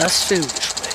Das Filmgespräch.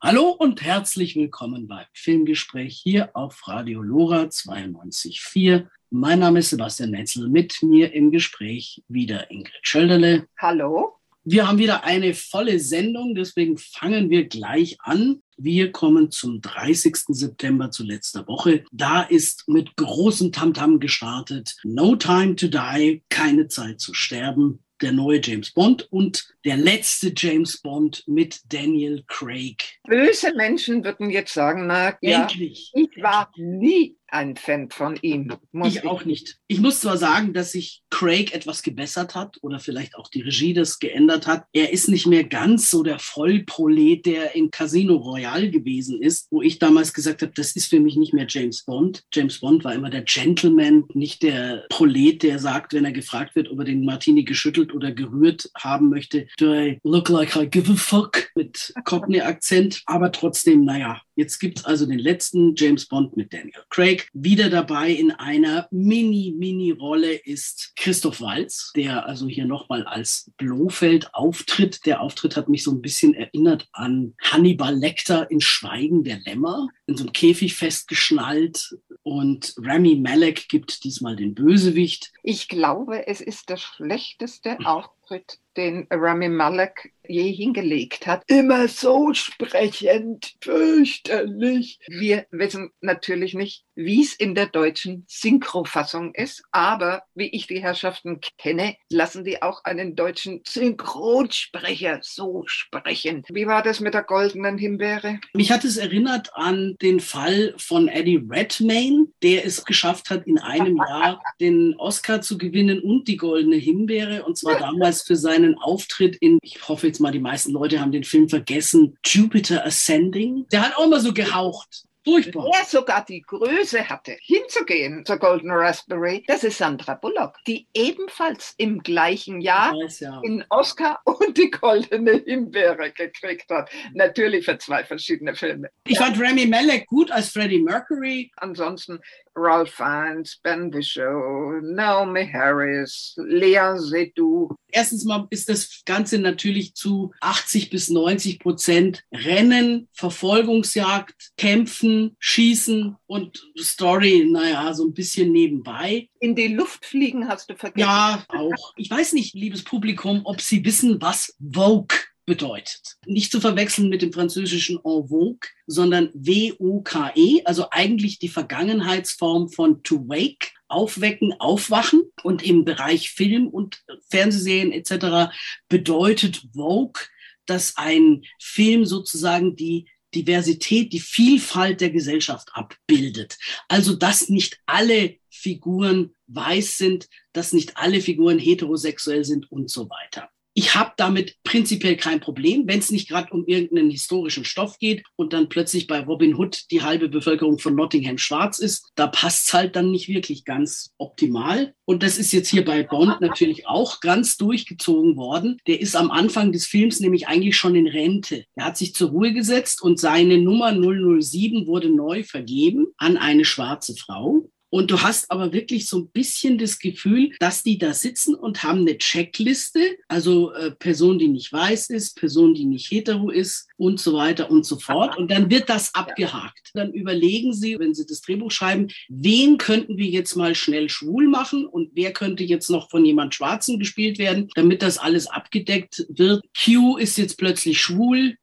Hallo und herzlich willkommen beim Filmgespräch hier auf Radio Lora 92.4. Mein Name ist Sebastian Netzel. Mit mir im Gespräch wieder Ingrid Schölderle. Hallo. Wir haben wieder eine volle Sendung, deswegen fangen wir gleich an. Wir kommen zum 30. September zu letzter Woche. Da ist mit großem Tamtam gestartet No Time to Die, keine Zeit zu sterben. Der neue James Bond und der letzte James Bond mit Daniel Craig. Böse Menschen würden jetzt sagen, na, Endlich. Ja, ich war nie ein Fan von ihm. Ich, ich auch nicht. Ich muss zwar sagen, dass sich Craig etwas gebessert hat oder vielleicht auch die Regie das geändert hat. Er ist nicht mehr ganz so der Vollprolet, der in Casino Royale gewesen ist, wo ich damals gesagt habe, das ist für mich nicht mehr James Bond. James Bond war immer der Gentleman, nicht der Prolet, der sagt, wenn er gefragt wird, ob er den Martini geschüttelt oder gerührt haben möchte, do I look like I give a fuck mit Cockney-Akzent. Aber trotzdem, naja, jetzt gibt es also den letzten James Bond mit Daniel Craig. Wieder dabei in einer Mini-Mini-Rolle ist Christoph Walz, der also hier nochmal als Blofeld auftritt. Der Auftritt hat mich so ein bisschen erinnert an Hannibal Lecter in Schweigen der Lämmer, in so einem Käfig festgeschnallt. Und Rami Malek gibt diesmal den Bösewicht. Ich glaube, es ist der schlechteste Auftritt den Rami Malek je hingelegt hat. Immer so sprechend, fürchterlich. Wir wissen natürlich nicht, wie es in der deutschen Synchrofassung ist, aber wie ich die Herrschaften kenne, lassen die auch einen deutschen Synchronsprecher so sprechen. Wie war das mit der goldenen Himbeere? Mich hat es erinnert an den Fall von Eddie Redmayne, der es geschafft hat, in einem Jahr den Oscar zu gewinnen und die goldene Himbeere, und zwar damals für seinen seinen Auftritt in, ich hoffe jetzt mal, die meisten Leute haben den Film vergessen, Jupiter Ascending. Der hat auch immer so gehaucht. Furchtbar. Wer sogar die Größe hatte, hinzugehen zur Golden Raspberry, das ist Sandra Bullock, die ebenfalls im gleichen Jahr weiß, ja. den Oscar und die Goldene Himbeere gekriegt hat. Natürlich für zwei verschiedene Filme. Ich fand Remy Malek gut als Freddie Mercury. Ansonsten Ralph Fiennes, Ben Bishop, Naomi Harris, Lea Seydoux. Erstens mal ist das Ganze natürlich zu 80 bis 90 Prozent Rennen, Verfolgungsjagd, Kämpfen, Schießen und Story, naja, so ein bisschen nebenbei. In die Luft fliegen hast du vergessen. Ja, auch. Ich weiß nicht, liebes Publikum, ob Sie wissen, was Vogue bedeutet. Nicht zu verwechseln mit dem französischen en vogue, sondern W-O-K-E, also eigentlich die Vergangenheitsform von to wake, aufwecken, aufwachen. Und im Bereich Film und Fernsehserien etc. bedeutet Vogue, dass ein Film sozusagen die Diversität, die Vielfalt der Gesellschaft abbildet. Also, dass nicht alle Figuren weiß sind, dass nicht alle Figuren heterosexuell sind und so weiter ich habe damit prinzipiell kein Problem, wenn es nicht gerade um irgendeinen historischen Stoff geht und dann plötzlich bei Robin Hood die halbe Bevölkerung von Nottingham schwarz ist. Da passt es halt dann nicht wirklich ganz optimal. Und das ist jetzt hier bei Bond natürlich auch ganz durchgezogen worden. Der ist am Anfang des Films nämlich eigentlich schon in Rente. Er hat sich zur Ruhe gesetzt und seine Nummer 007 wurde neu vergeben an eine schwarze Frau. Und du hast aber wirklich so ein bisschen das Gefühl, dass die da sitzen und haben eine Checkliste, also äh, Person, die nicht weiß ist, Person, die nicht hetero ist und so weiter und so fort. Und dann wird das abgehakt. Dann überlegen sie, wenn sie das Drehbuch schreiben, wen könnten wir jetzt mal schnell schwul machen und wer könnte jetzt noch von jemand Schwarzen gespielt werden, damit das alles abgedeckt wird. Q ist jetzt plötzlich schwul,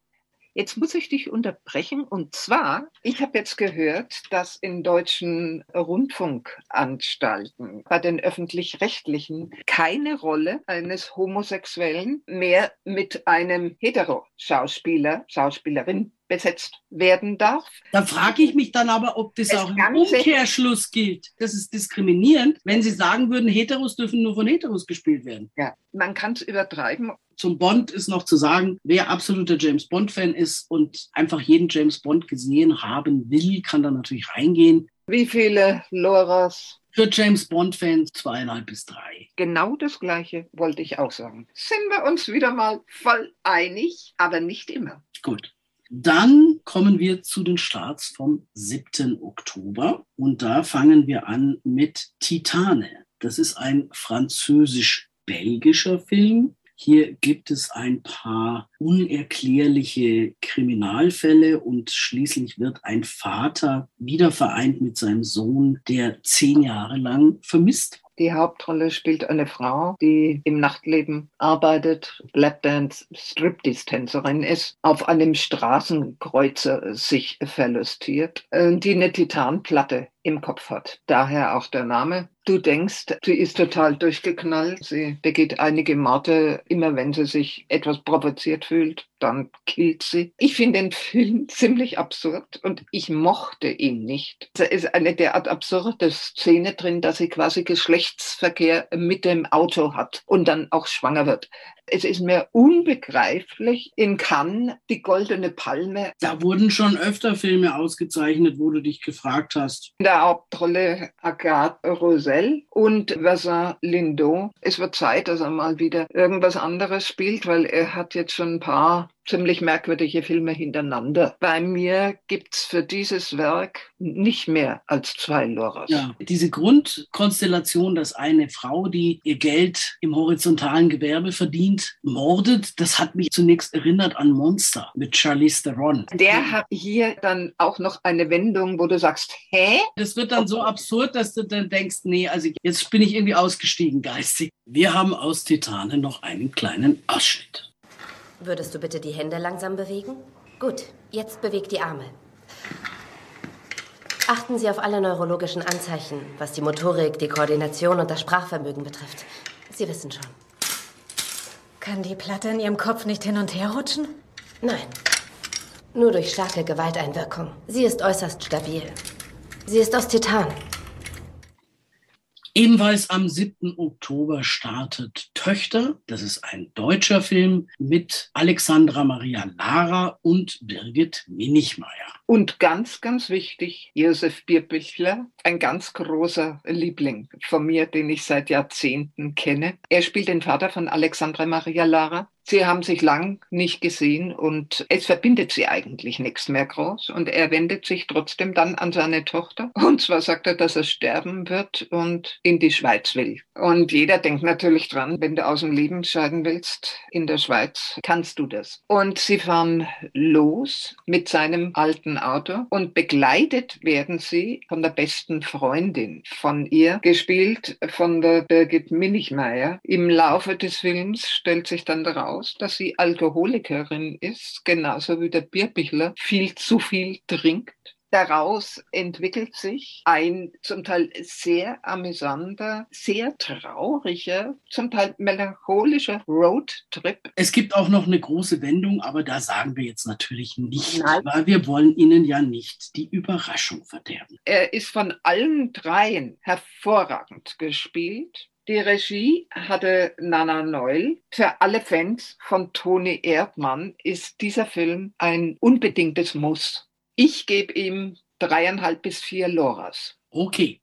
Jetzt muss ich dich unterbrechen. Und zwar, ich habe jetzt gehört, dass in deutschen Rundfunkanstalten, bei den öffentlich-rechtlichen, keine Rolle eines Homosexuellen mehr mit einem Hetero-Schauspieler, Schauspielerin besetzt werden darf. Da frage ich mich dann aber, ob das es auch im Umkehrschluss gilt. Das ist diskriminierend, wenn Sie sagen würden, Heteros dürfen nur von Heteros gespielt werden. Ja, man kann es übertreiben. Zum Bond ist noch zu sagen, wer absoluter James Bond-Fan ist und einfach jeden James Bond gesehen haben will, kann da natürlich reingehen. Wie viele Loras für James Bond-Fans zweieinhalb bis drei. Genau das Gleiche wollte ich auch sagen. Sind wir uns wieder mal voll einig, aber nicht immer. Gut. Dann kommen wir zu den Starts vom 7. Oktober und da fangen wir an mit Titane. Das ist ein französisch-belgischer Film. Hier gibt es ein paar unerklärliche Kriminalfälle und schließlich wird ein Vater wieder vereint mit seinem Sohn, der zehn Jahre lang vermisst die Hauptrolle spielt eine Frau, die im Nachtleben arbeitet, Lapdance Striptease-Tänzerin ist, auf einem Straßenkreuzer sich verlustiert, äh, die eine Titanplatte im Kopf hat. Daher auch der Name. Du denkst, sie ist total durchgeknallt. Sie begeht einige Morde. Immer wenn sie sich etwas provoziert fühlt, dann killt sie. Ich finde den Film ziemlich absurd und ich mochte ihn nicht. Da ist eine derart absurde Szene drin, dass sie quasi Geschlechtsverkehr mit dem Auto hat und dann auch schwanger wird. Es ist mir unbegreiflich. In Cannes die Goldene Palme. Da wurden schon öfter Filme ausgezeichnet, wo du dich gefragt hast. In der Hauptrolle Agathe Rosel und Vincent Lindon. Es wird Zeit, dass er mal wieder irgendwas anderes spielt, weil er hat jetzt schon ein paar ziemlich merkwürdige Filme hintereinander. Bei mir gibt es für dieses Werk nicht mehr als zwei Loras. Ja, diese Grundkonstellation, dass eine Frau, die ihr Geld im horizontalen Gewerbe verdient, mordet, das hat mich zunächst erinnert an Monster mit Charlize Theron. Der hat hier dann auch noch eine Wendung, wo du sagst, hä? Das wird dann so absurd, dass du dann denkst, nee, also jetzt bin ich irgendwie ausgestiegen geistig. Wir haben aus Titanen noch einen kleinen Ausschnitt. Würdest du bitte die Hände langsam bewegen? Gut, jetzt bewegt die Arme. Achten Sie auf alle neurologischen Anzeichen, was die Motorik, die Koordination und das Sprachvermögen betrifft. Sie wissen schon. Kann die Platte in Ihrem Kopf nicht hin und her rutschen? Nein. Nur durch starke Gewalteinwirkung. Sie ist äußerst stabil. Sie ist aus Titan. Ebenfalls am 7. Oktober startet Töchter. Das ist ein deutscher Film mit Alexandra Maria Lara und Birgit Minichmeier. Und ganz, ganz wichtig, Josef Bierbichler, ein ganz großer Liebling von mir, den ich seit Jahrzehnten kenne. Er spielt den Vater von Alexandra Maria Lara. Sie haben sich lang nicht gesehen und es verbindet sie eigentlich nichts mehr groß. Und er wendet sich trotzdem dann an seine Tochter. Und zwar sagt er, dass er sterben wird und in die Schweiz will. Und jeder denkt natürlich dran, wenn du aus dem Leben scheiden willst in der Schweiz, kannst du das. Und sie fahren los mit seinem alten Auto und begleitet werden sie von der besten Freundin von ihr, gespielt von der Birgit Minichmeier. Im Laufe des Films stellt sich dann daraus, aus, dass sie Alkoholikerin ist, genauso wie der Bierbichler viel zu viel trinkt. Daraus entwickelt sich ein zum Teil sehr amüsanter, sehr trauriger, zum Teil melancholischer Roadtrip. Es gibt auch noch eine große Wendung, aber da sagen wir jetzt natürlich nicht, Nein. weil wir wollen Ihnen ja nicht die Überraschung verderben. Er ist von allen dreien hervorragend gespielt. Die Regie hatte Nana Neul. Für alle Fans von Toni Erdmann ist dieser Film ein unbedingtes Muss. Ich gebe ihm dreieinhalb bis vier Loras. Okay.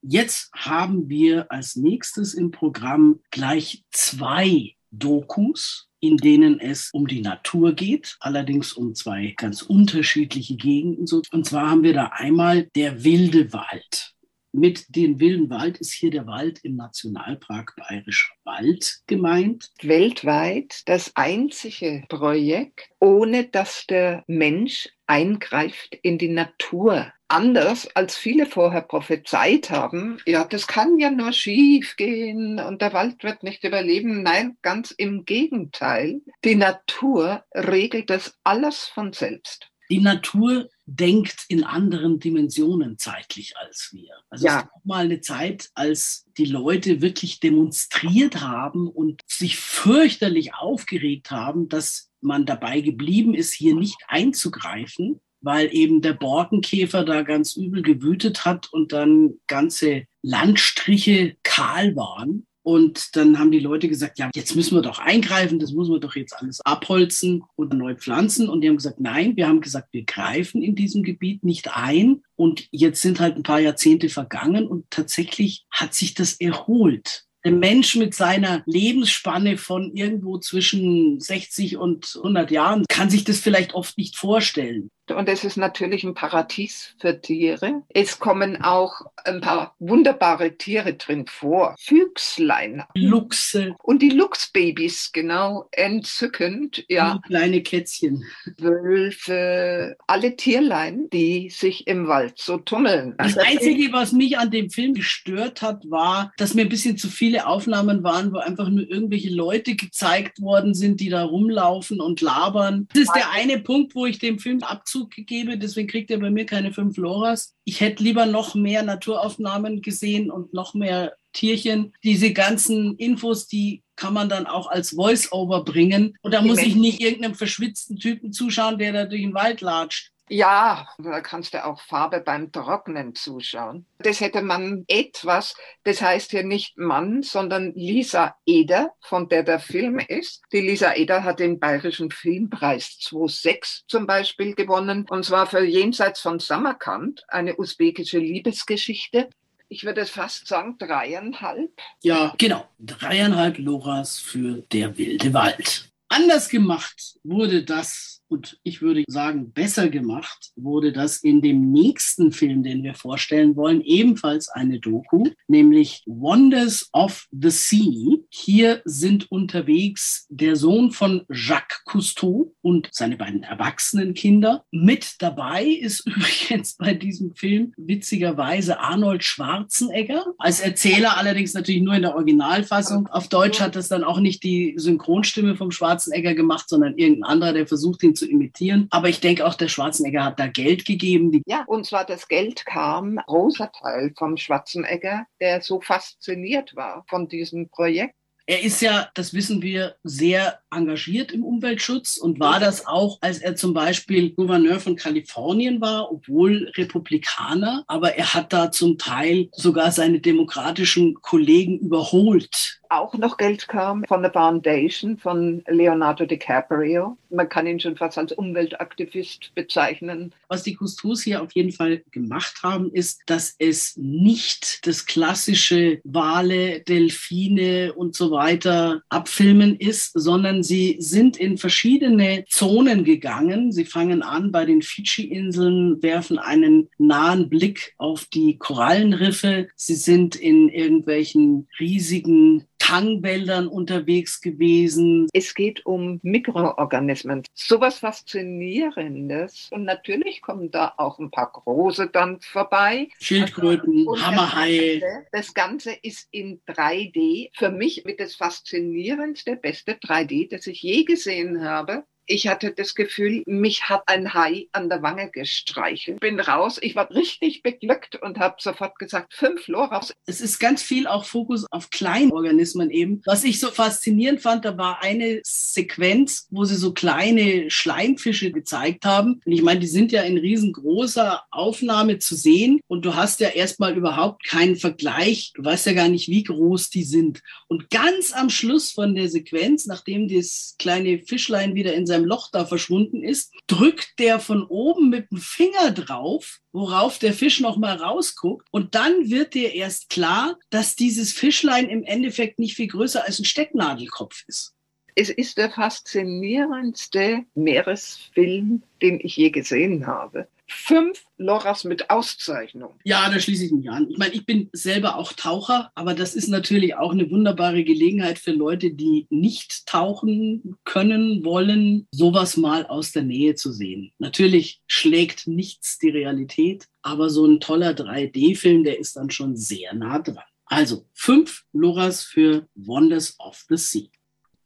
Jetzt haben wir als nächstes im Programm gleich zwei Dokus, in denen es um die Natur geht, allerdings um zwei ganz unterschiedliche Gegenden. Und zwar haben wir da einmal der wilde Wald mit dem Wilden Wald ist hier der Wald im Nationalpark Bayerischer Wald gemeint. Weltweit das einzige Projekt, ohne dass der Mensch eingreift in die Natur. Anders als viele vorher prophezeit haben, ja, das kann ja nur schief gehen und der Wald wird nicht überleben. Nein, ganz im Gegenteil. Die Natur regelt das alles von selbst. Die Natur denkt in anderen Dimensionen zeitlich als wir. Also ja. es gab mal eine Zeit, als die Leute wirklich demonstriert haben und sich fürchterlich aufgeregt haben, dass man dabei geblieben ist, hier nicht einzugreifen, weil eben der Borkenkäfer da ganz übel gewütet hat und dann ganze Landstriche kahl waren. Und dann haben die Leute gesagt, ja, jetzt müssen wir doch eingreifen, das muss man doch jetzt alles abholzen und neu pflanzen. Und die haben gesagt, nein, wir haben gesagt, wir greifen in diesem Gebiet nicht ein. Und jetzt sind halt ein paar Jahrzehnte vergangen und tatsächlich hat sich das erholt. Der Mensch mit seiner Lebensspanne von irgendwo zwischen 60 und 100 Jahren kann sich das vielleicht oft nicht vorstellen. Und es ist natürlich ein Paradies für Tiere. Es kommen auch ein paar wunderbare Tiere drin vor. Füchslein. Luchse. Und die Luchsbabys, genau, entzückend. Ja. Kleine Kätzchen. Wölfe, alle Tierlein, die sich im Wald so tummeln. Das Einzige, was mich an dem Film gestört hat, war, dass mir ein bisschen zu viele Aufnahmen waren, wo einfach nur irgendwelche Leute gezeigt worden sind, die da rumlaufen und labern. Das ist der eine Punkt, wo ich dem Film abzug gebe. Deswegen kriegt er bei mir keine fünf Loras. Ich hätte lieber noch mehr Naturaufnahmen gesehen und noch mehr Tierchen. Diese ganzen Infos, die kann man dann auch als Voice-Over bringen. Und da muss ich nicht irgendeinem verschwitzten Typen zuschauen, der da durch den Wald latscht. Ja, da kannst du auch Farbe beim Trocknen zuschauen. Das hätte man etwas, das heißt hier nicht Mann, sondern Lisa Eder, von der der Film ist. Die Lisa Eder hat den Bayerischen Filmpreis 2006 zum Beispiel gewonnen, und zwar für Jenseits von Samarkand, eine usbekische Liebesgeschichte. Ich würde fast sagen dreieinhalb. Ja, genau. Dreieinhalb Loras für Der wilde Wald. Anders gemacht wurde das und ich würde sagen, besser gemacht wurde das in dem nächsten Film, den wir vorstellen wollen, ebenfalls eine Doku, nämlich Wonders of the Sea. Hier sind unterwegs der Sohn von Jacques Cousteau und seine beiden erwachsenen Kinder. Mit dabei ist übrigens bei diesem Film witzigerweise Arnold Schwarzenegger, als Erzähler allerdings natürlich nur in der Originalfassung. Auf Deutsch hat das dann auch nicht die Synchronstimme vom Schwarzenegger gemacht, sondern irgendein anderer, der versucht, ihn zu imitieren. Aber ich denke auch, der Schwarzenegger hat da Geld gegeben. Ja, und zwar das Geld kam, großer Teil vom Schwarzenegger, der so fasziniert war von diesem Projekt. Er ist ja, das wissen wir, sehr engagiert im Umweltschutz und war das auch, als er zum Beispiel Gouverneur von Kalifornien war, obwohl Republikaner. Aber er hat da zum Teil sogar seine demokratischen Kollegen überholt auch noch Geld kam von der Foundation von Leonardo DiCaprio. Man kann ihn schon fast als Umweltaktivist bezeichnen. Was die Cousteaus hier auf jeden Fall gemacht haben, ist, dass es nicht das klassische Wale, Delfine und so weiter abfilmen ist, sondern sie sind in verschiedene Zonen gegangen. Sie fangen an bei den Fidschi-Inseln, werfen einen nahen Blick auf die Korallenriffe. Sie sind in irgendwelchen riesigen Tangbäldern unterwegs gewesen. Es geht um Mikroorganismen. Sowas Faszinierendes. Und natürlich kommen da auch ein paar große dann vorbei. Schildkröten, also, Hammerhaie. Das Ganze ist in 3D. Für mich mit das faszinierendste, beste 3D, das ich je gesehen habe ich hatte das Gefühl, mich hat ein Hai an der Wange gestreichelt. Bin raus, ich war richtig beglückt und habe sofort gesagt, fünf Loras. Es ist ganz viel auch Fokus auf Kleinorganismen eben. Was ich so faszinierend fand, da war eine Sequenz, wo sie so kleine Schleimfische gezeigt haben. Und ich meine, die sind ja in riesengroßer Aufnahme zu sehen und du hast ja erstmal überhaupt keinen Vergleich. Du weißt ja gar nicht, wie groß die sind. Und ganz am Schluss von der Sequenz, nachdem das kleine Fischlein wieder in seinem Loch da verschwunden ist, drückt der von oben mit dem Finger drauf, worauf der Fisch noch mal rausguckt. Und dann wird dir erst klar, dass dieses Fischlein im Endeffekt nicht viel größer als ein Stecknadelkopf ist. Es ist der faszinierendste Meeresfilm, den ich je gesehen habe fünf Loras mit Auszeichnung. Ja, da schließe ich mich an. Ich meine, ich bin selber auch Taucher, aber das ist natürlich auch eine wunderbare Gelegenheit für Leute, die nicht tauchen können, wollen, sowas mal aus der Nähe zu sehen. Natürlich schlägt nichts die Realität, aber so ein toller 3D-Film, der ist dann schon sehr nah dran. Also fünf Loras für Wonders of the Sea.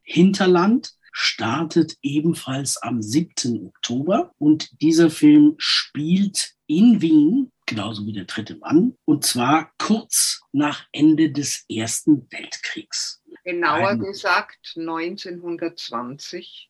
Hinterland startet ebenfalls am 7. Oktober und dieser Film spielt in Wien, genauso wie der dritte Mann, und zwar kurz nach Ende des Ersten Weltkriegs. Genauer Ein, gesagt 1920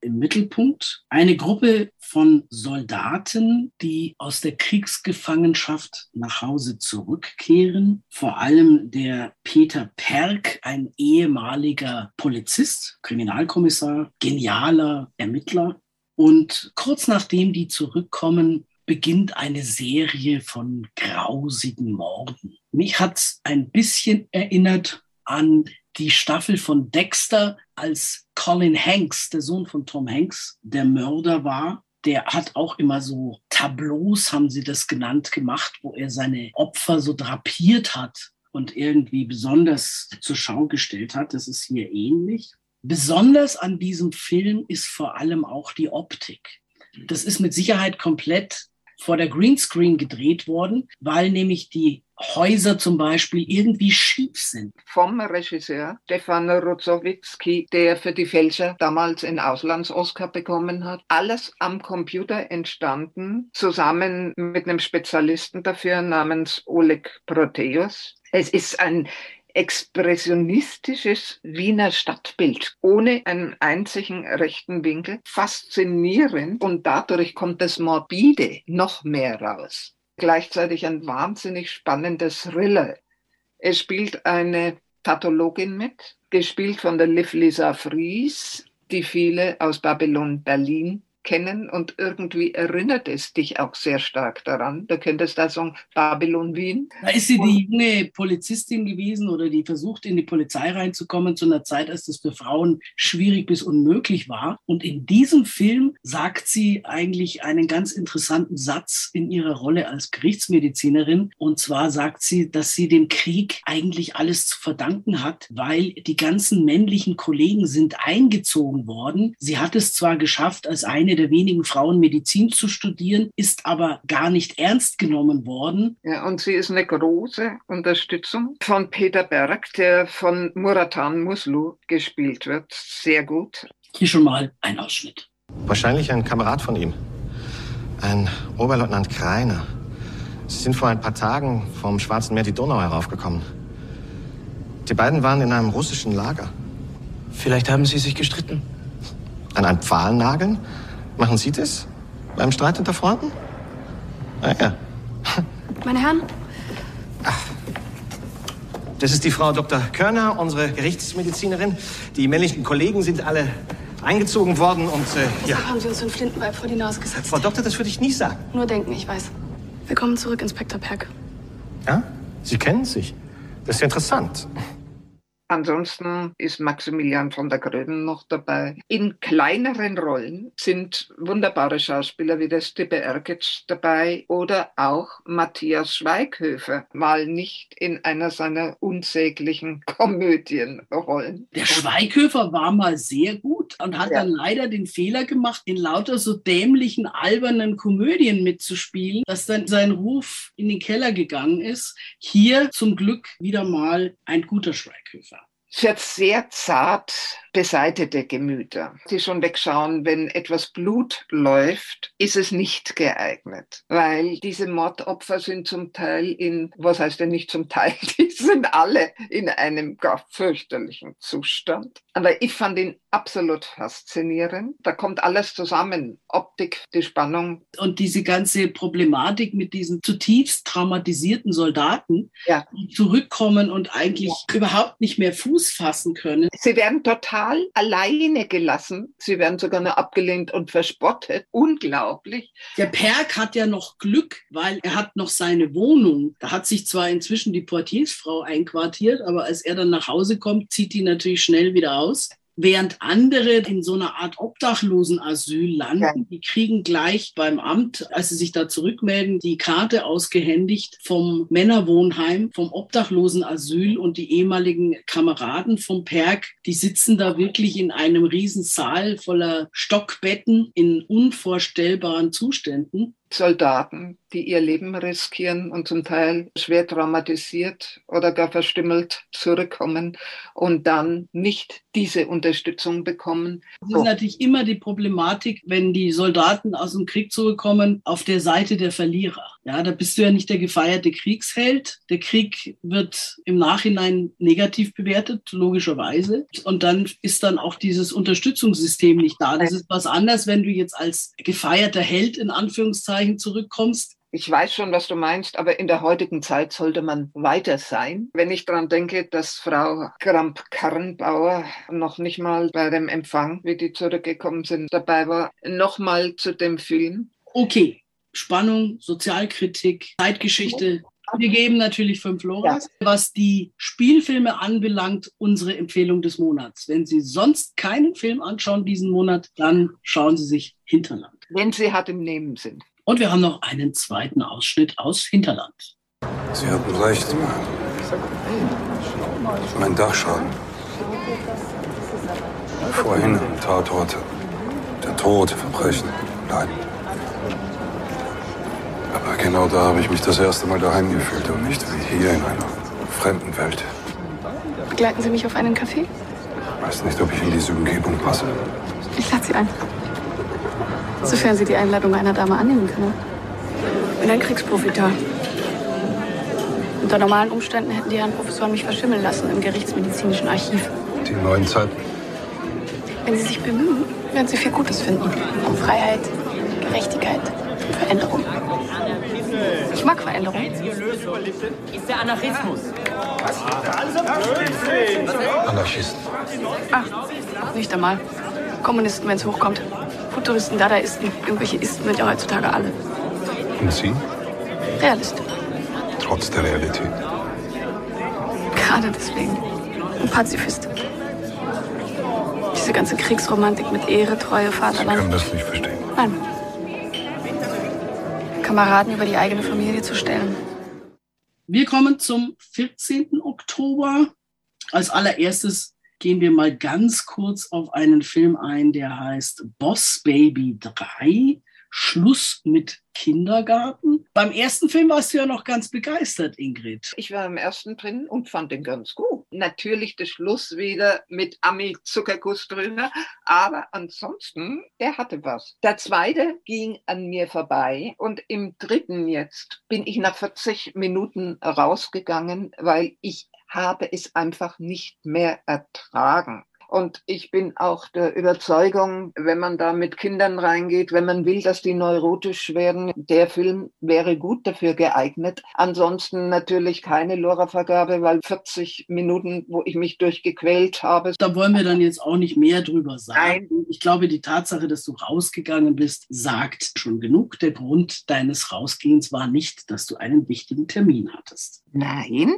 im Mittelpunkt. Eine Gruppe von Soldaten, die aus der Kriegsgefangenschaft nach Hause zurückkehren. Vor allem der Peter Perk, ein ehemaliger Polizist, Kriminalkommissar, genialer Ermittler. Und kurz nachdem die zurückkommen, beginnt eine Serie von grausigen Morden. Mich hat es ein bisschen erinnert an die Staffel von Dexter, als Colin Hanks, der Sohn von Tom Hanks, der Mörder war. der hat auch immer so Tableaus, haben sie das genannt, gemacht, wo er seine Opfer so drapiert hat und irgendwie besonders zur Schau gestellt hat. Das ist hier ähnlich. Besonders an diesem Film ist vor allem auch die Optik. Das ist mit Sicherheit komplett vor der Greenscreen gedreht worden, weil nämlich die Häuser zum Beispiel irgendwie schief sind. Vom Regisseur Stefan Rozowitzki, der für die Fälscher damals einen Auslands-Oscar bekommen hat. Alles am Computer entstanden, zusammen mit einem Spezialisten dafür namens Oleg Proteus. Es ist ein expressionistisches Wiener Stadtbild ohne einen einzigen rechten Winkel. Faszinierend und dadurch kommt das Morbide noch mehr raus. Gleichzeitig ein wahnsinnig spannendes Thriller. Es spielt eine Pathologin mit, gespielt von der Liv Lisa Fries, die viele aus Babylon Berlin kennen und irgendwie erinnert es dich auch sehr stark daran. Du könntest da sagen, Babylon Wien. Da ist sie die junge Polizistin gewesen oder die versucht, in die Polizei reinzukommen zu einer Zeit, als das für Frauen schwierig bis unmöglich war. Und in diesem Film sagt sie eigentlich einen ganz interessanten Satz in ihrer Rolle als Gerichtsmedizinerin. Und zwar sagt sie, dass sie dem Krieg eigentlich alles zu verdanken hat, weil die ganzen männlichen Kollegen sind eingezogen worden. Sie hat es zwar geschafft, als eine eine der wenigen Frauen Medizin zu studieren, ist aber gar nicht ernst genommen worden. Ja, und sie ist eine große Unterstützung von Peter Berg, der von Muratan Muslu gespielt wird. Sehr gut. Hier schon mal ein Ausschnitt. Wahrscheinlich ein Kamerad von ihm. Ein Oberleutnant Kreiner. Sie sind vor ein paar Tagen vom Schwarzen Meer die Donau heraufgekommen. Die beiden waren in einem russischen Lager. Vielleicht haben sie sich gestritten. An einen Pfahl nageln? Machen Sie das? Beim Streit unter Freunden? Ah ja. Meine Herren? Ach. Das ist die Frau Dr. Körner, unsere Gerichtsmedizinerin. Die männlichen Kollegen sind alle eingezogen worden und äh, ja. Haben Sie uns so einen Flintenweib vor die Nase gesetzt? Frau Doktor, das würde ich nie sagen. Nur denken, ich weiß. Willkommen zurück, Inspektor Perk. Ja? Sie kennen sich. Das ist ja interessant. Ansonsten ist Maximilian von der Gröben noch dabei. In kleineren Rollen sind wunderbare Schauspieler wie der Stippe Ergetsch dabei oder auch Matthias Schweighöfer, mal nicht in einer seiner unsäglichen Komödienrollen. Der Schweighöfer war mal sehr gut und hat ja. dann leider den Fehler gemacht, in lauter so dämlichen, albernen Komödien mitzuspielen, dass dann sein Ruf in den Keller gegangen ist. Hier zum Glück wieder mal ein guter Schweighöfer. Es wird sehr zart beseitete Gemüter, die schon wegschauen, wenn etwas Blut läuft, ist es nicht geeignet, weil diese Mordopfer sind zum Teil in, was heißt denn nicht zum Teil, die sind alle in einem gar fürchterlichen Zustand. Aber ich fand ihn absolut faszinierend. Da kommt alles zusammen. Optik, die Spannung. Und diese ganze Problematik mit diesen zutiefst traumatisierten Soldaten, ja. die zurückkommen und eigentlich ja. überhaupt nicht mehr Fuß fassen können. Sie werden total total alleine gelassen. Sie werden sogar noch abgelehnt und verspottet. Unglaublich. Der Perk hat ja noch Glück, weil er hat noch seine Wohnung. Da hat sich zwar inzwischen die Portiersfrau einquartiert, aber als er dann nach Hause kommt, zieht die natürlich schnell wieder aus während andere in so einer Art Obdachlosenasyl landen. Die kriegen gleich beim Amt, als sie sich da zurückmelden, die Karte ausgehändigt vom Männerwohnheim, vom Obdachlosenasyl und die ehemaligen Kameraden vom Perk, die sitzen da wirklich in einem riesen Saal voller Stockbetten in unvorstellbaren Zuständen. Soldaten, die ihr Leben riskieren und zum Teil schwer traumatisiert oder gar verstümmelt zurückkommen und dann nicht diese Unterstützung bekommen. Das ist natürlich immer die Problematik, wenn die Soldaten aus dem Krieg zurückkommen, auf der Seite der Verlierer. Ja, da bist du ja nicht der gefeierte Kriegsheld. Der Krieg wird im Nachhinein negativ bewertet, logischerweise. Und dann ist dann auch dieses Unterstützungssystem nicht da. Das ist was anderes, wenn du jetzt als gefeierter Held in Anführungszeichen zurückkommst ich weiß schon, was du meinst, aber in der heutigen Zeit sollte man weiter sein. Wenn ich daran denke, dass Frau Kramp-Karrenbauer noch nicht mal bei dem Empfang, wie die zurückgekommen sind, dabei war, nochmal zu dem Film. Okay, Spannung, Sozialkritik, Zeitgeschichte. Wir geben natürlich fünf Loras. Ja. Was die Spielfilme anbelangt, unsere Empfehlung des Monats. Wenn Sie sonst keinen Film anschauen diesen Monat, dann schauen Sie sich Hinterland. Wenn sie hat im Nebensinn. Und wir haben noch einen zweiten Ausschnitt aus Hinterland. Sie hatten recht. Mein Dachschaden. Vorhin am Tatort. Der Tod, Verbrechen, Leiden. Aber genau da habe ich mich das erste Mal daheim gefühlt und nicht wie hier in einer fremden Welt. Begleiten Sie mich auf einen Kaffee? Ich weiß nicht, ob ich in diese Umgebung passe. Ich lade Sie ein. Sofern Sie die Einladung einer Dame annehmen können. Ich bin ein Kriegsprofiteur. Unter normalen Umständen hätten die Herren Professoren mich verschimmeln lassen im gerichtsmedizinischen Archiv. Die neuen Zeiten. Wenn Sie sich bemühen, werden Sie viel Gutes finden. Um Freiheit, Gerechtigkeit und Veränderung. Ich mag Veränderung. Ist der Anarchismus. Anarchisten. Ach, nicht einmal. Kommunisten, wenn es hochkommt. Futuristen, Dadaisten, irgendwelche Isten sind ja heutzutage alle. Und Sie? Realist. Trotz der Realität. Gerade deswegen. Und Pazifist. Diese ganze Kriegsromantik mit Ehre, Treue, Sie können Vaterland. das nicht verstehen. Nein. Kameraden über die eigene Familie zu stellen. Wir kommen zum 14. Oktober. Als allererstes gehen wir mal ganz kurz auf einen Film ein, der heißt Boss Baby 3. Schluss mit Kindergarten. Beim ersten Film warst du ja noch ganz begeistert, Ingrid. Ich war im ersten drin und fand den ganz gut. Natürlich der Schluss wieder mit Ami-Zuckerguss drüber, aber ansonsten, er hatte was. Der zweite ging an mir vorbei und im dritten jetzt bin ich nach 40 Minuten rausgegangen, weil ich habe es einfach nicht mehr ertragen. Und ich bin auch der Überzeugung, wenn man da mit Kindern reingeht, wenn man will, dass die neurotisch werden, der Film wäre gut dafür geeignet. Ansonsten natürlich keine Lora-Vergabe, weil 40 Minuten, wo ich mich durchgequält habe. Da wollen wir dann jetzt auch nicht mehr drüber sagen. Nein. Ich glaube, die Tatsache, dass du rausgegangen bist, sagt schon genug. Der Grund deines Rausgehens war nicht, dass du einen wichtigen Termin hattest. Nein,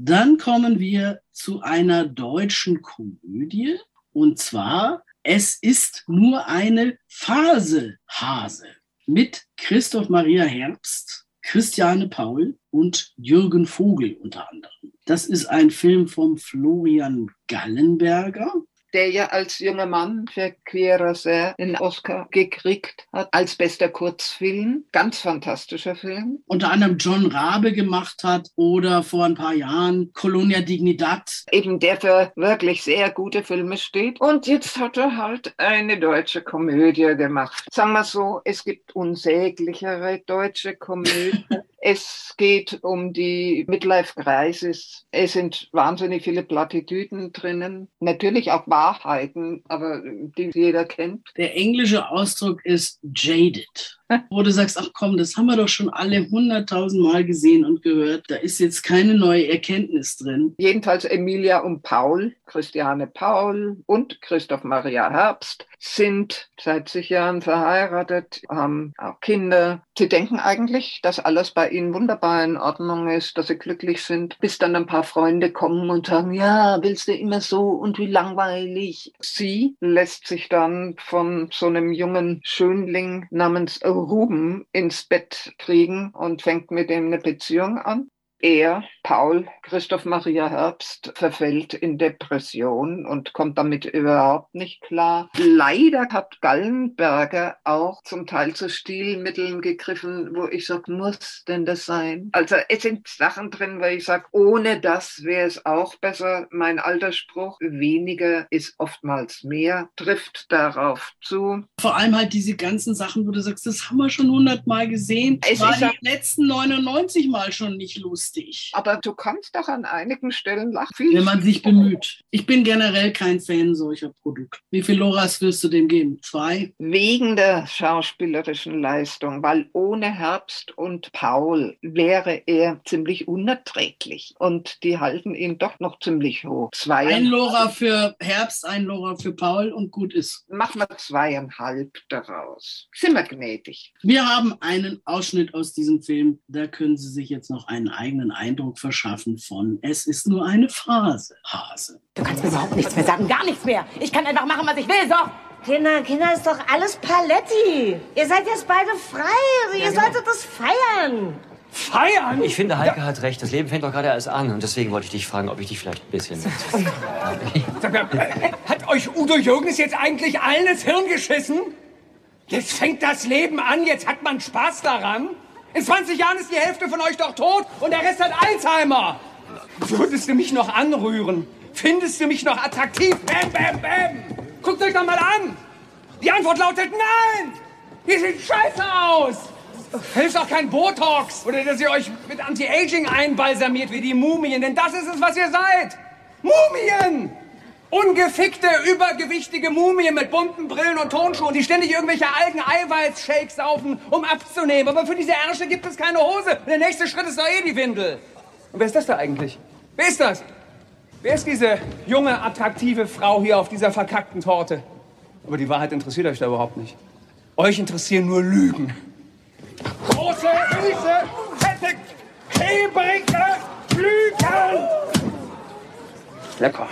Dann kommen wir zu einer deutschen Komödie. Und zwar, es ist nur eine Phase Hase mit Christoph Maria Herbst, Christiane Paul und Jürgen Vogel unter anderem. Das ist ein Film vom Florian Gallenberger. Der ja als junger Mann für Queer den Oscar gekriegt hat, als bester Kurzfilm. Ganz fantastischer Film. unter anderem John Rabe gemacht hat oder vor ein paar Jahren Colonia Dignidad. Eben der für wirklich sehr gute Filme steht. Und jetzt hat er halt eine deutsche Komödie gemacht. Sagen wir so, es gibt unsäglichere deutsche Komödien. Es geht um die Midlife Crisis. Es sind wahnsinnig viele Plattitüden drinnen. Natürlich auch Wahrheiten, aber die jeder kennt. Der englische Ausdruck ist jaded. Wo du sagst, ach komm, das haben wir doch schon alle hunderttausend Mal gesehen und gehört. Da ist jetzt keine neue Erkenntnis drin. Jedenfalls Emilia und Paul, Christiane Paul und Christoph Maria Herbst sind seit zig Jahren verheiratet, haben auch Kinder. Sie denken eigentlich, dass alles bei ihnen wunderbar in Ordnung ist, dass sie glücklich sind, bis dann ein paar Freunde kommen und sagen, ja, willst du immer so und wie langweilig. Sie lässt sich dann von so einem jungen Schönling namens Ruben ins Bett kriegen und fängt mit ihm eine Beziehung an. Er, Paul Christoph Maria Herbst, verfällt in Depression und kommt damit überhaupt nicht klar. Leider hat Gallenberger auch zum Teil zu Stilmitteln gegriffen, wo ich sage, muss denn das sein? Also es sind Sachen drin, wo ich sage, ohne das wäre es auch besser. Mein alter Spruch, weniger ist oftmals mehr, trifft darauf zu. Vor allem halt diese ganzen Sachen, wo du sagst, das haben wir schon hundertmal gesehen. Es War die letzten 99 Mal schon nicht lustig. Aber du kannst doch an einigen Stellen lachen. Viel Wenn man sich bemüht. Ich bin generell kein Fan solcher Produkte. Wie viel Loras wirst du dem geben? Zwei? Wegen der schauspielerischen Leistung, weil ohne Herbst und Paul wäre er ziemlich unerträglich. Und die halten ihn doch noch ziemlich hoch. Ein Zwei, Lora für Herbst, ein Lora für Paul und gut ist. machen wir zweieinhalb daraus. Sind wir gnädig. Wir haben einen Ausschnitt aus diesem Film. Da können Sie sich jetzt noch einen eigenen Eindruck verschaffen von Es ist nur eine Phrase. Hase. Du kannst mir überhaupt nichts mehr sagen, gar nichts mehr. Ich kann einfach machen, was ich will, so. Kinder, Kinder, ist doch alles Paletti. Ihr seid jetzt beide frei. Also ihr genau. solltet das feiern. Feiern? Ich finde, Heike hat recht. Das Leben fängt doch gerade erst an. Und deswegen wollte ich dich fragen, ob ich dich vielleicht ein bisschen... Sag mal, hat euch Udo Jürgens jetzt eigentlich allen ins Hirn geschissen? Jetzt fängt das Leben an, jetzt hat man Spaß daran. In 20 Jahren ist die Hälfte von euch doch tot und der Rest hat Alzheimer. Würdest du mich noch anrühren? Findest du mich noch attraktiv? Bam, bam, bam. Guckt euch doch mal an. Die Antwort lautet nein. Ihr seht scheiße aus. Hilft auch kein Botox oder dass ihr euch mit Anti-Aging einbalsamiert wie die Mumien, denn das ist es, was ihr seid. Mumien! Ungefickte, übergewichtige Mumien mit bunten Brillen und Tonschuhen, die ständig irgendwelche alten Eiweißshakes saufen, um abzunehmen. Aber für diese Ärsche gibt es keine Hose. Und der nächste Schritt ist doch eh die Windel. Und wer ist das da eigentlich? Wer ist das? Wer ist diese junge, attraktive Frau hier auf dieser verkackten Torte? Aber die Wahrheit interessiert euch da überhaupt nicht. Euch interessieren nur Lügen. Große, süße, fette, klebrige Lügen! Lecker.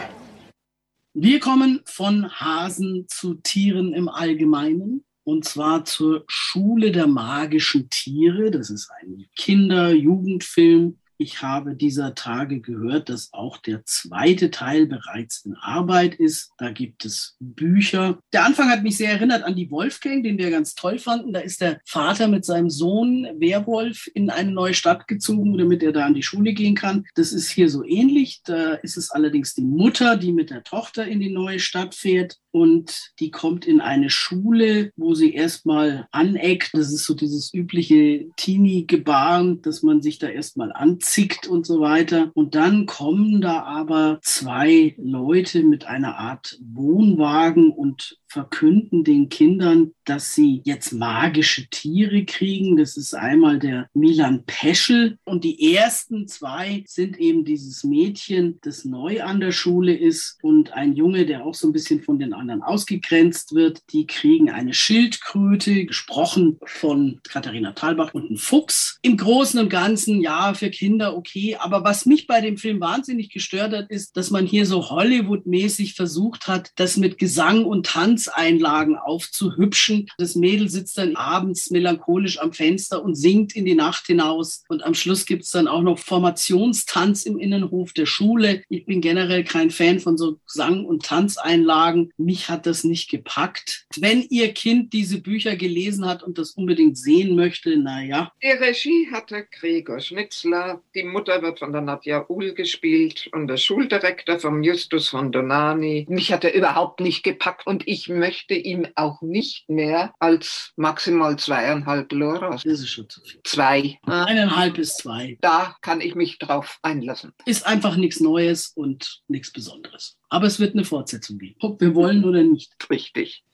Wir kommen von Hasen zu Tieren im Allgemeinen. Und zwar zur Schule der magischen Tiere. Das ist ein Kinder-Jugendfilm. Ich habe dieser Tage gehört, dass auch der zweite Teil bereits in Arbeit ist. Da gibt es Bücher. Der Anfang hat mich sehr erinnert an die Wolfgang, den wir ganz toll fanden. Da ist der Vater mit seinem Sohn Werwolf in eine neue Stadt gezogen, damit er da an die Schule gehen kann. Das ist hier so ähnlich. Da ist es allerdings die Mutter, die mit der Tochter in die neue Stadt fährt und die kommt in eine Schule, wo sie erstmal aneckt. Das ist so dieses übliche Teenie-Gebaren, dass man sich da erstmal anzickt und so weiter. Und dann kommen da aber zwei Leute mit einer Art Wohnwagen und verkünden den Kindern, dass sie jetzt magische Tiere kriegen. Das ist einmal der Milan Peschel und die ersten zwei sind eben dieses Mädchen, das neu an der Schule ist und ein Junge, der auch so ein bisschen von den anderen ausgegrenzt wird. Die kriegen eine Schildkröte, gesprochen von Katharina Thalbach und ein Fuchs. Im Großen und Ganzen, ja, für Kinder okay. Aber was mich bei dem Film wahnsinnig gestört hat, ist, dass man hier so Hollywood-mäßig versucht hat, das mit Gesang und Tanzeinlagen aufzuhübschen. Das Mädel sitzt dann abends melancholisch am Fenster und singt in die Nacht hinaus. Und am Schluss gibt es dann auch noch Formationstanz im Innenhof der Schule. Ich bin generell kein Fan von so Gesang- und Tanzeinlagen. Mich hat das nicht gepackt. Wenn Ihr Kind diese Bücher gelesen hat und das unbedingt sehen möchte, naja. Die Regie hatte Gregor Schnitzler. Die Mutter wird von der Nadja Uhl gespielt und der Schuldirektor vom Justus von Donani. Mich hat er überhaupt nicht gepackt und ich möchte ihm auch nicht mehr als maximal zweieinhalb Loras. Das ist schon zu viel. Zwei. Eineinhalb bis zwei. Da kann ich mich drauf einlassen. Ist einfach nichts Neues und nichts Besonderes. Aber es wird eine Fortsetzung geben. Ob wir wollen oder nicht. Richtig.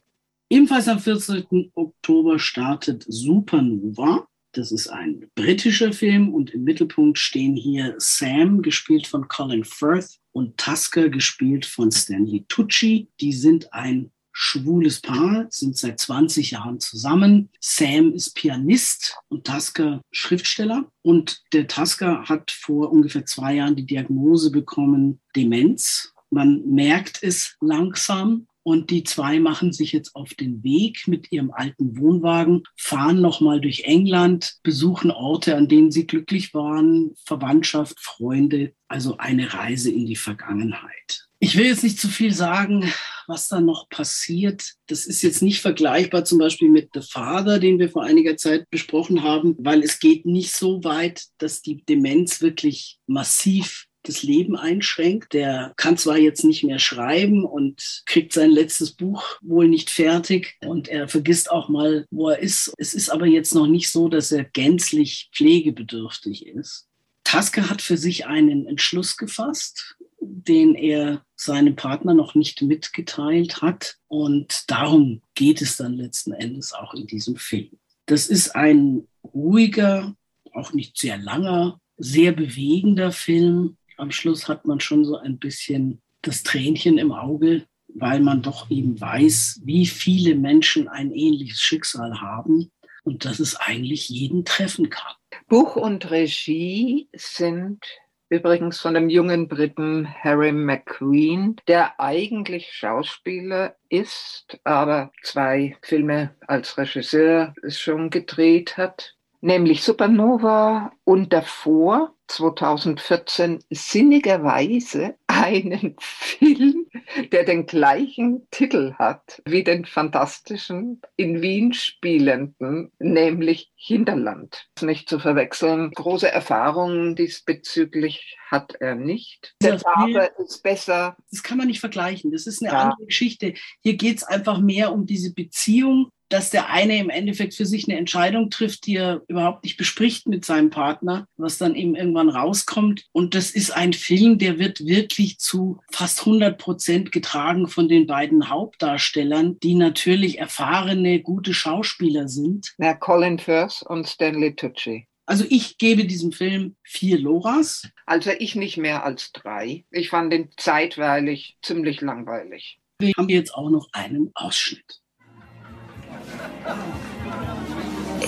Ebenfalls am 14. Oktober startet Supernova. Das ist ein britischer Film und im Mittelpunkt stehen hier Sam, gespielt von Colin Firth, und Tusker, gespielt von Stanley Tucci. Die sind ein schwules Paar, sind seit 20 Jahren zusammen. Sam ist Pianist und Tusker Schriftsteller. Und der Tusker hat vor ungefähr zwei Jahren die Diagnose bekommen, Demenz. Man merkt es langsam, und die zwei machen sich jetzt auf den Weg mit ihrem alten Wohnwagen, fahren nochmal durch England, besuchen Orte, an denen sie glücklich waren, Verwandtschaft, Freunde, also eine Reise in die Vergangenheit. Ich will jetzt nicht zu viel sagen, was da noch passiert. Das ist jetzt nicht vergleichbar zum Beispiel mit The Father, den wir vor einiger Zeit besprochen haben, weil es geht nicht so weit, dass die Demenz wirklich massiv das Leben einschränkt. Der kann zwar jetzt nicht mehr schreiben und kriegt sein letztes Buch wohl nicht fertig und er vergisst auch mal, wo er ist. Es ist aber jetzt noch nicht so, dass er gänzlich pflegebedürftig ist. Taske hat für sich einen Entschluss gefasst, den er seinem Partner noch nicht mitgeteilt hat. Und darum geht es dann letzten Endes auch in diesem Film. Das ist ein ruhiger, auch nicht sehr langer, sehr bewegender Film, am Schluss hat man schon so ein bisschen das Tränchen im Auge, weil man doch eben weiß, wie viele Menschen ein ähnliches Schicksal haben und dass es eigentlich jeden treffen kann. Buch und Regie sind übrigens von dem jungen Briten Harry McQueen, der eigentlich Schauspieler ist, aber zwei Filme als Regisseur schon gedreht hat nämlich Supernova und davor 2014 sinnigerweise einen Film, der den gleichen Titel hat wie den fantastischen in Wien spielenden, nämlich Hinterland. Nicht zu verwechseln. Große Erfahrungen diesbezüglich hat er nicht. Der Farbe ist besser. Das kann man nicht vergleichen. Das ist eine ja. andere Geschichte. Hier geht es einfach mehr um diese Beziehung dass der eine im Endeffekt für sich eine Entscheidung trifft, die er überhaupt nicht bespricht mit seinem Partner, was dann eben irgendwann rauskommt. Und das ist ein Film, der wird wirklich zu fast 100 Prozent getragen von den beiden Hauptdarstellern, die natürlich erfahrene, gute Schauspieler sind. Ja, Colin Firth und Stanley Tucci. Also ich gebe diesem Film vier Loras. Also ich nicht mehr als drei. Ich fand den zeitweilig ziemlich langweilig. Wir haben jetzt auch noch einen Ausschnitt.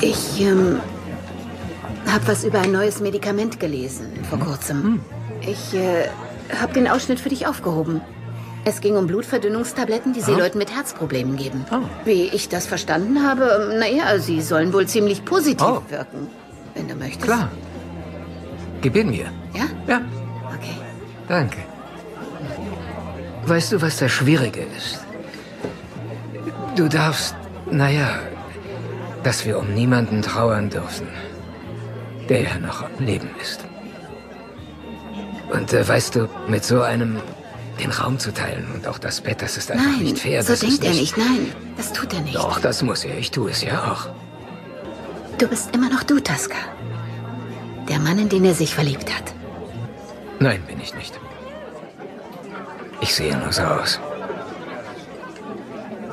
Ich ähm, habe was über ein neues Medikament gelesen vor kurzem. Hm. Ich äh, habe den Ausschnitt für dich aufgehoben. Es ging um Blutverdünnungstabletten, die sie oh. Leuten mit Herzproblemen geben. Oh. Wie ich das verstanden habe, ähm, naja, sie sollen wohl ziemlich positiv oh. wirken, wenn du möchtest. Klar. Gib ihn mir. Ja? Ja. Okay. Danke. Weißt du, was das Schwierige ist? Du darfst naja, dass wir um niemanden trauern dürfen, der ja noch am Leben ist. Und äh, weißt du, mit so einem den Raum zu teilen und auch das Bett, das ist einfach nein, nicht fair. So das denkt er nicht. Nein, das tut er nicht. Doch, das muss er. Ich tue es ja auch. Du bist immer noch du, Taska. Der Mann, in den er sich verliebt hat. Nein, bin ich nicht. Ich sehe nur so aus.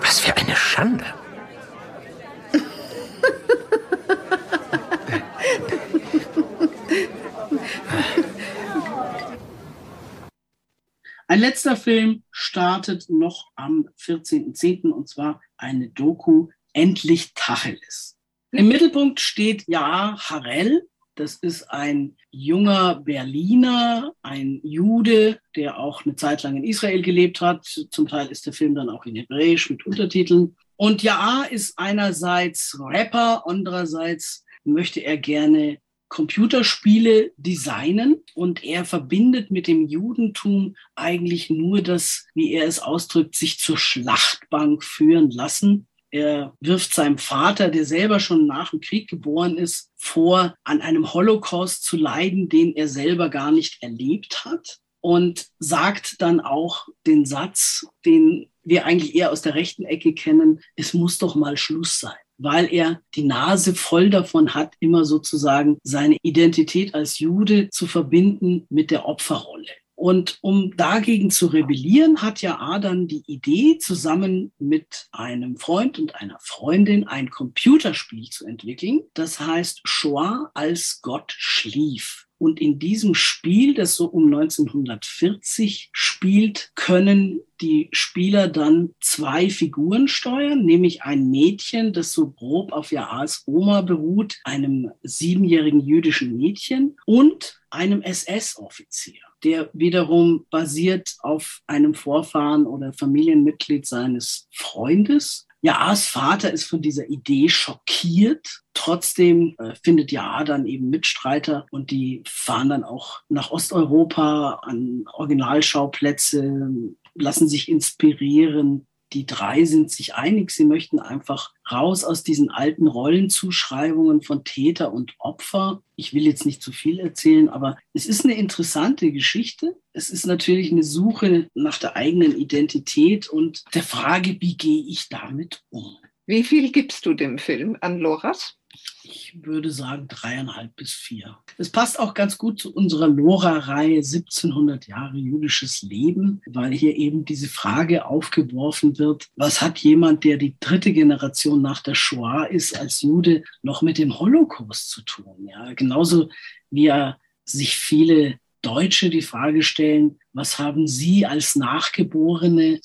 Was für eine Schande. Ein letzter Film startet noch am 14.10. und zwar eine Doku Endlich Tacheles. Im Mittelpunkt steht Ja Harel. Das ist ein junger Berliner, ein Jude, der auch eine Zeit lang in Israel gelebt hat. Zum Teil ist der Film dann auch in Hebräisch mit Untertiteln. Und Ja ist einerseits Rapper, andererseits möchte er gerne Computerspiele designen und er verbindet mit dem Judentum eigentlich nur das, wie er es ausdrückt, sich zur Schlachtbank führen lassen. Er wirft seinem Vater, der selber schon nach dem Krieg geboren ist, vor, an einem Holocaust zu leiden, den er selber gar nicht erlebt hat und sagt dann auch den Satz, den wir eigentlich eher aus der rechten Ecke kennen, es muss doch mal Schluss sein weil er die Nase voll davon hat, immer sozusagen seine Identität als Jude zu verbinden mit der Opferrolle. Und um dagegen zu rebellieren, hat ja Adam die Idee, zusammen mit einem Freund und einer Freundin ein Computerspiel zu entwickeln. Das heißt Shoah als Gott schlief. Und in diesem Spiel, das so um 1940 spielt, können die Spieler dann zwei Figuren steuern, nämlich ein Mädchen, das so grob auf Jaas Oma beruht, einem siebenjährigen jüdischen Mädchen und einem SS-Offizier der wiederum basiert auf einem Vorfahren oder Familienmitglied seines Freundes. Jaas Vater ist von dieser Idee schockiert. Trotzdem äh, findet Ja dann eben Mitstreiter und die fahren dann auch nach Osteuropa an Originalschauplätze, lassen sich inspirieren, die drei sind sich einig, sie möchten einfach raus aus diesen alten Rollenzuschreibungen von Täter und Opfer. Ich will jetzt nicht zu viel erzählen, aber es ist eine interessante Geschichte. Es ist natürlich eine Suche nach der eigenen Identität und der Frage, wie gehe ich damit um? Wie viel gibst du dem Film an Loras? Ich würde sagen dreieinhalb bis vier. Es passt auch ganz gut zu unserer Lora-Reihe 1700 Jahre jüdisches Leben, weil hier eben diese Frage aufgeworfen wird, was hat jemand, der die dritte Generation nach der Shoah ist, als Jude noch mit dem Holocaust zu tun? Ja, genauso wie er sich viele Deutsche die Frage stellen, was haben Sie als Nachgeborene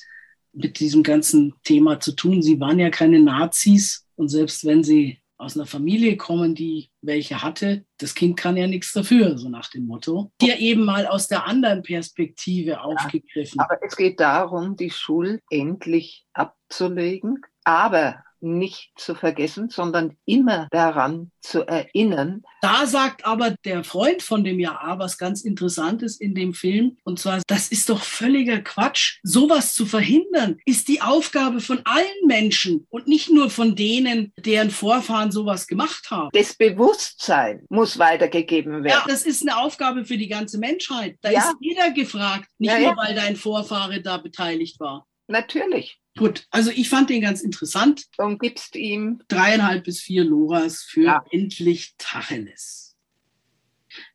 mit diesem ganzen Thema zu tun? Sie waren ja keine Nazis und selbst wenn Sie aus einer Familie kommen, die welche hatte. Das Kind kann ja nichts dafür, so nach dem Motto. Hier eben mal aus der anderen Perspektive aufgegriffen. Aber es geht darum, die Schuld endlich abzulegen. Aber nicht zu vergessen, sondern immer daran zu erinnern. Da sagt aber der Freund von dem Ja was ganz Interessantes in dem Film. Und zwar, das ist doch völliger Quatsch. Sowas zu verhindern ist die Aufgabe von allen Menschen und nicht nur von denen, deren Vorfahren sowas gemacht haben. Das Bewusstsein muss weitergegeben werden. Ja, das ist eine Aufgabe für die ganze Menschheit. Da ja. ist jeder gefragt, nicht ja, nur, ja. weil dein Vorfahre da beteiligt war. Natürlich. Gut, also ich fand den ganz interessant. Und gibst ihm dreieinhalb bis vier Loras für ja. endlich Tacheles.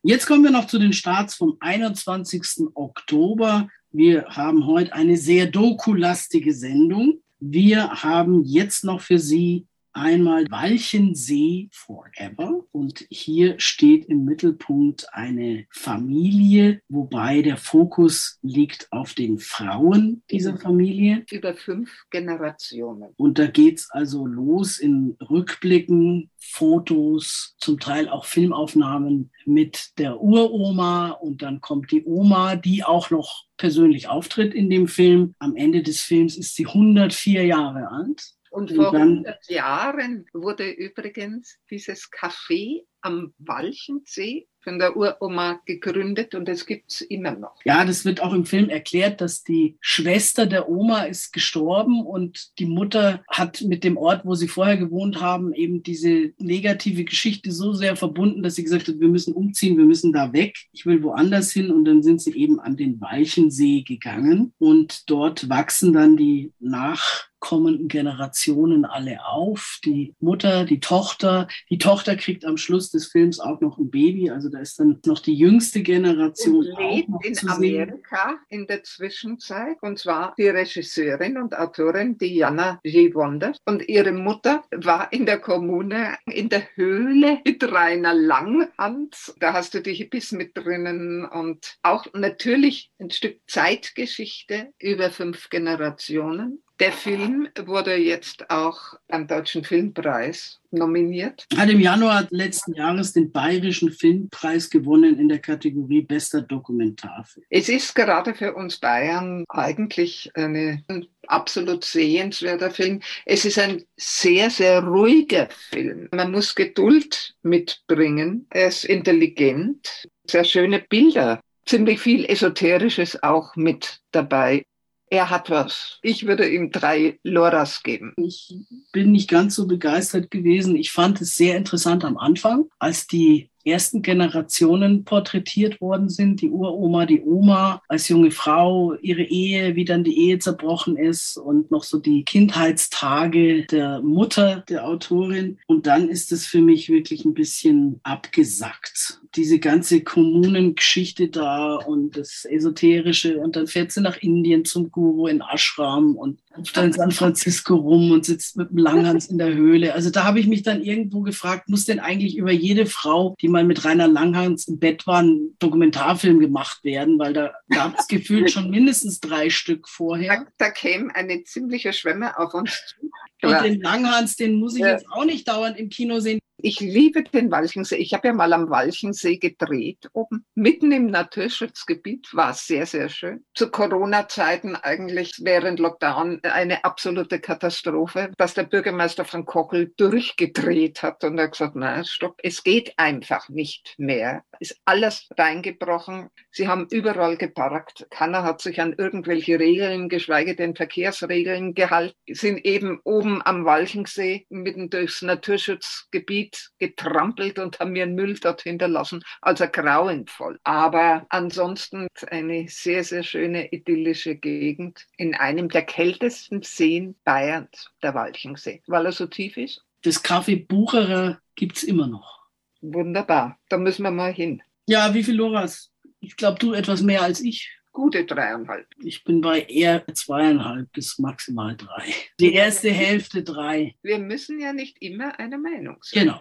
Jetzt kommen wir noch zu den Starts vom 21. Oktober. Wir haben heute eine sehr dokulastige Sendung. Wir haben jetzt noch für Sie einmal Walchensee Forever. Und hier steht im Mittelpunkt eine Familie, wobei der Fokus liegt auf den Frauen dieser Familie. Über fünf Generationen. Und da geht es also los in Rückblicken, Fotos, zum Teil auch Filmaufnahmen mit der Uroma und dann kommt die Oma, die auch noch persönlich auftritt in dem Film. Am Ende des Films ist sie 104 Jahre alt. Und vor 100 Jahren wurde übrigens dieses Café am Walchensee von der Uroma gegründet und es gibt es immer noch. Ja, das wird auch im Film erklärt, dass die Schwester der Oma ist gestorben und die Mutter hat mit dem Ort, wo sie vorher gewohnt haben, eben diese negative Geschichte so sehr verbunden, dass sie gesagt hat, wir müssen umziehen, wir müssen da weg, ich will woanders hin und dann sind sie eben an den Walchensee gegangen und dort wachsen dann die nach kommenden Generationen alle auf. Die Mutter, die Tochter. Die Tochter kriegt am Schluss des Films auch noch ein Baby. Also da ist dann noch die jüngste Generation. Und lebt in Amerika in der Zwischenzeit. Und zwar die Regisseurin und Autorin Diana G. Wonder. Und ihre Mutter war in der Kommune in der Höhle mit Rainer Langhans. Da hast du die Hippies mit drinnen und auch natürlich ein Stück Zeitgeschichte über fünf Generationen. Der Film wurde jetzt auch am Deutschen Filmpreis nominiert. Hat im Januar letzten Jahres den Bayerischen Filmpreis gewonnen in der Kategorie Bester Dokumentarfilm. Es ist gerade für uns Bayern eigentlich eine, ein absolut sehenswerter Film. Es ist ein sehr, sehr ruhiger Film. Man muss Geduld mitbringen. Er ist intelligent, sehr schöne Bilder ziemlich viel Esoterisches auch mit dabei er hat was. Ich würde ihm drei Loras geben. Ich bin nicht ganz so begeistert gewesen. Ich fand es sehr interessant am Anfang, als die ersten Generationen porträtiert worden sind, die Uroma, die Oma als junge Frau, ihre Ehe, wie dann die Ehe zerbrochen ist und noch so die Kindheitstage der Mutter der Autorin. Und dann ist es für mich wirklich ein bisschen abgesackt. Diese ganze Kommunengeschichte da und das Esoterische und dann fährt sie nach Indien zum Guru in Ashram und hüpft dann San Francisco rum und sitzt mit dem Langhans in der Höhle. Also da habe ich mich dann irgendwo gefragt, muss denn eigentlich über jede Frau, die mal mit Rainer Langhans im Bett war, ein Dokumentarfilm gemacht werden, weil da gab es gefühlt schon mindestens drei Stück vorher. Da, da käme eine ziemliche Schwemme auf uns zu. Und den Langhans, den muss ich ja. jetzt auch nicht dauernd im Kino sehen. Ich liebe den Walchensee. Ich habe ja mal am Walchensee gedreht, oben mitten im Naturschutzgebiet. War sehr, sehr schön. Zu Corona-Zeiten eigentlich während Lockdown eine absolute Katastrophe, dass der Bürgermeister von Kochel durchgedreht hat und er gesagt, na stopp, es geht einfach nicht mehr. Ist alles reingebrochen. Sie haben überall geparkt. Keiner hat sich an irgendwelche Regeln, geschweige denn Verkehrsregeln gehalten. Sind eben oben am Walchensee mitten durchs Naturschutzgebiet getrampelt und haben mir Müll dort hinterlassen. Also grauenvoll. Aber ansonsten eine sehr, sehr schöne idyllische Gegend in einem der kältesten Seen Bayerns, der Walchensee, weil er so tief ist. Das Café Bucherer gibt es immer noch. Wunderbar, da müssen wir mal hin. Ja, wie viel Loras? Ich glaube, du etwas mehr als ich gute dreieinhalb. Ich bin bei eher zweieinhalb bis maximal drei. Die erste Hälfte drei. Wir müssen ja nicht immer eine Meinung sein. Genau.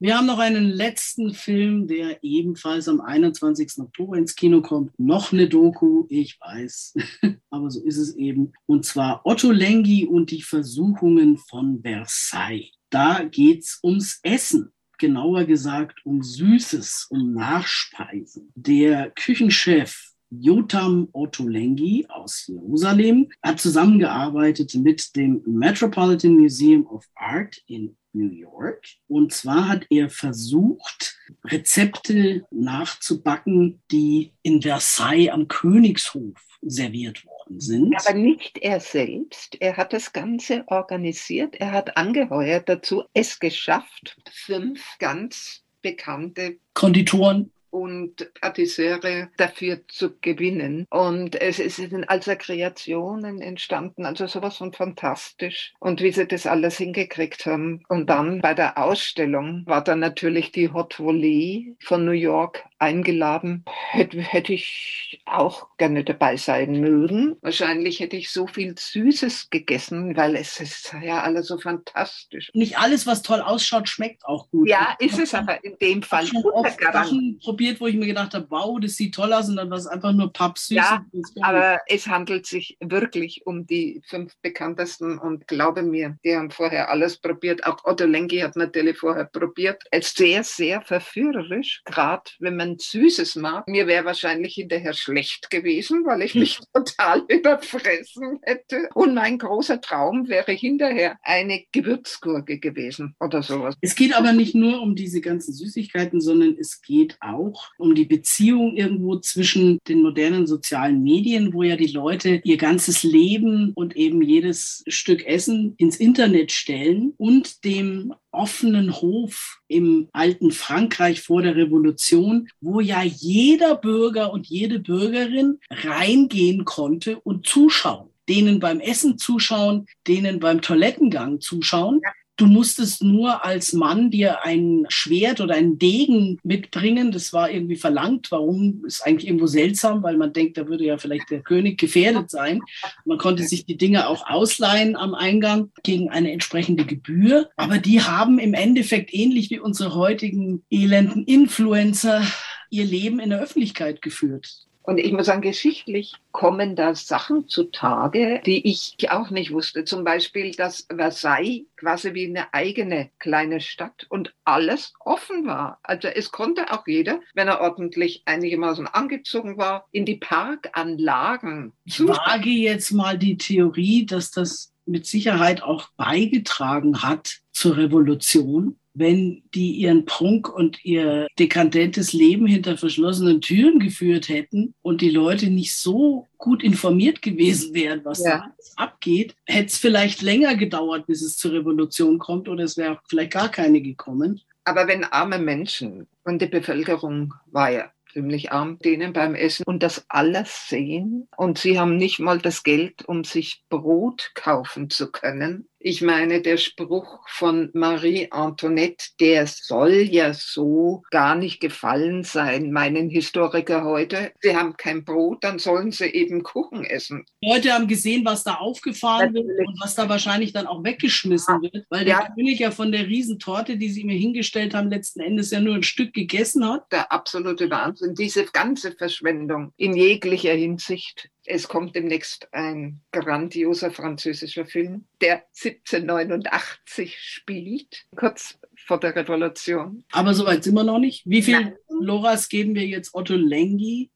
Wir haben noch einen letzten Film, der ebenfalls am 21. Oktober ins Kino kommt. Noch eine Doku, ich weiß, aber so ist es eben. Und zwar Otto Lengi und die Versuchungen von Versailles. Da geht es ums Essen genauer gesagt um Süßes, um Nachspeisen. Der Küchenchef Jotam Ottolenghi aus Jerusalem hat zusammengearbeitet mit dem Metropolitan Museum of Art in New York. Und zwar hat er versucht, Rezepte nachzubacken, die in Versailles am Königshof serviert worden sind. Aber nicht er selbst. Er hat das Ganze organisiert. Er hat angeheuert dazu, es geschafft, fünf ganz bekannte Konditoren und Patisserie dafür zu gewinnen. Und es sind also Kreationen entstanden, also sowas von fantastisch. Und wie sie das alles hingekriegt haben. Und dann bei der Ausstellung war dann natürlich die Hot Volley von New York eingeladen. Hätte, hätte ich auch gerne dabei sein mögen. Wahrscheinlich hätte ich so viel Süßes gegessen, weil es ist ja alles so fantastisch. Nicht alles, was toll ausschaut, schmeckt auch gut. Ja, ist es aber in dem Fall. Oft Sachen probiert, wo ich mir gedacht habe, wow, das sieht toll aus und dann war es einfach nur pappsüß. Ja, aber es handelt sich wirklich um die fünf bekanntesten und glaube mir, die haben vorher alles probiert. Auch Otto Lengi hat natürlich vorher probiert. Es ist sehr, sehr verführerisch, gerade wenn man Süßes mag. Mir wäre wahrscheinlich hinterher schlecht gewesen, weil ich mich total überfressen hätte. Und mein großer Traum wäre hinterher eine Gewürzgurke gewesen oder sowas. Es geht aber nicht nur um diese ganzen Süßigkeiten, sondern es geht auch um die Beziehung irgendwo zwischen den modernen sozialen Medien, wo ja die Leute ihr ganzes Leben und eben jedes Stück Essen ins Internet stellen und dem offenen Hof im alten Frankreich vor der Revolution, wo ja jeder Bürger und jede Bürgerin reingehen konnte und zuschauen denen beim Essen zuschauen, denen beim Toilettengang zuschauen. Du musstest nur als Mann dir ein Schwert oder einen Degen mitbringen. Das war irgendwie verlangt. Warum ist eigentlich irgendwo seltsam, weil man denkt, da würde ja vielleicht der König gefährdet sein. Man konnte sich die Dinge auch ausleihen am Eingang gegen eine entsprechende Gebühr. Aber die haben im Endeffekt ähnlich wie unsere heutigen elenden Influencer ihr Leben in der Öffentlichkeit geführt. Und ich muss sagen, geschichtlich kommen da Sachen zutage, die ich auch nicht wusste. Zum Beispiel, dass Versailles quasi wie eine eigene kleine Stadt und alles offen war. Also es konnte auch jeder, wenn er ordentlich einigermaßen angezogen war, in die Parkanlagen. Ich wage jetzt mal die Theorie, dass das mit Sicherheit auch beigetragen hat zur Revolution, wenn die ihren Prunk und ihr dekadentes Leben hinter verschlossenen Türen geführt hätten und die Leute nicht so gut informiert gewesen wären, was ja. da abgeht, hätte es vielleicht länger gedauert, bis es zur Revolution kommt oder es wäre vielleicht gar keine gekommen. Aber wenn arme Menschen und die Bevölkerung war ja ziemlich arm, denen beim Essen und das alles sehen und sie haben nicht mal das Geld, um sich Brot kaufen zu können ich meine, der Spruch von Marie Antoinette, der soll ja so gar nicht gefallen sein, meinen Historiker heute. Sie haben kein Brot, dann sollen sie eben Kuchen essen. Leute haben gesehen, was da aufgefahren Natürlich. wird und was da wahrscheinlich dann auch weggeschmissen wird, weil der ja. König ja von der Riesentorte, die sie mir hingestellt haben, letzten Endes ja nur ein Stück gegessen hat. Der absolute Wahnsinn, diese ganze Verschwendung in jeglicher Hinsicht. Es kommt demnächst ein grandioser französischer Film, der 1789 spielt, kurz vor der Revolution. Aber soweit sind wir noch nicht. Wie viel Loras geben wir jetzt Otto Lengi?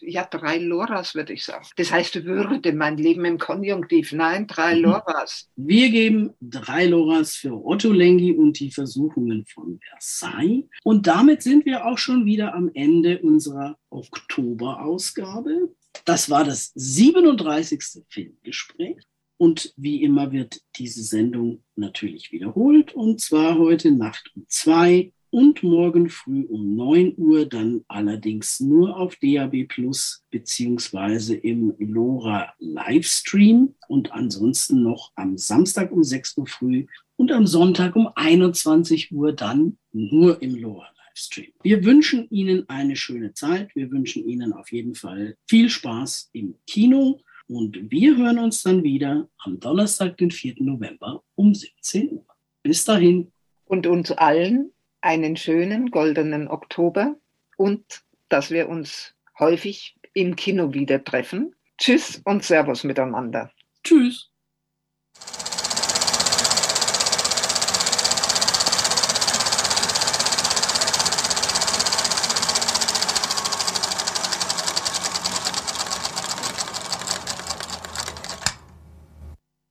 Ja, drei Loras, würde ich sagen. Das heißt, würde mein Leben im Konjunktiv. Nein, drei mhm. Loras. Wir geben drei Loras für Otto Lengi und die Versuchungen von Versailles. Und damit sind wir auch schon wieder am Ende unserer Oktoberausgabe. Das war das 37. Filmgespräch. Und wie immer wird diese Sendung natürlich wiederholt. Und zwar heute Nacht um zwei und morgen früh um 9 Uhr dann allerdings nur auf DAB Plus beziehungsweise im LoRa Livestream und ansonsten noch am Samstag um 6 Uhr früh und am Sonntag um 21 Uhr dann nur im LoRa Livestream. Wir wünschen Ihnen eine schöne Zeit. Wir wünschen Ihnen auf jeden Fall viel Spaß im Kino. Und wir hören uns dann wieder am Donnerstag, den 4. November um 17 Uhr. Bis dahin. Und uns allen einen schönen goldenen Oktober und dass wir uns häufig im Kino wieder treffen. Tschüss und Servus miteinander. Tschüss.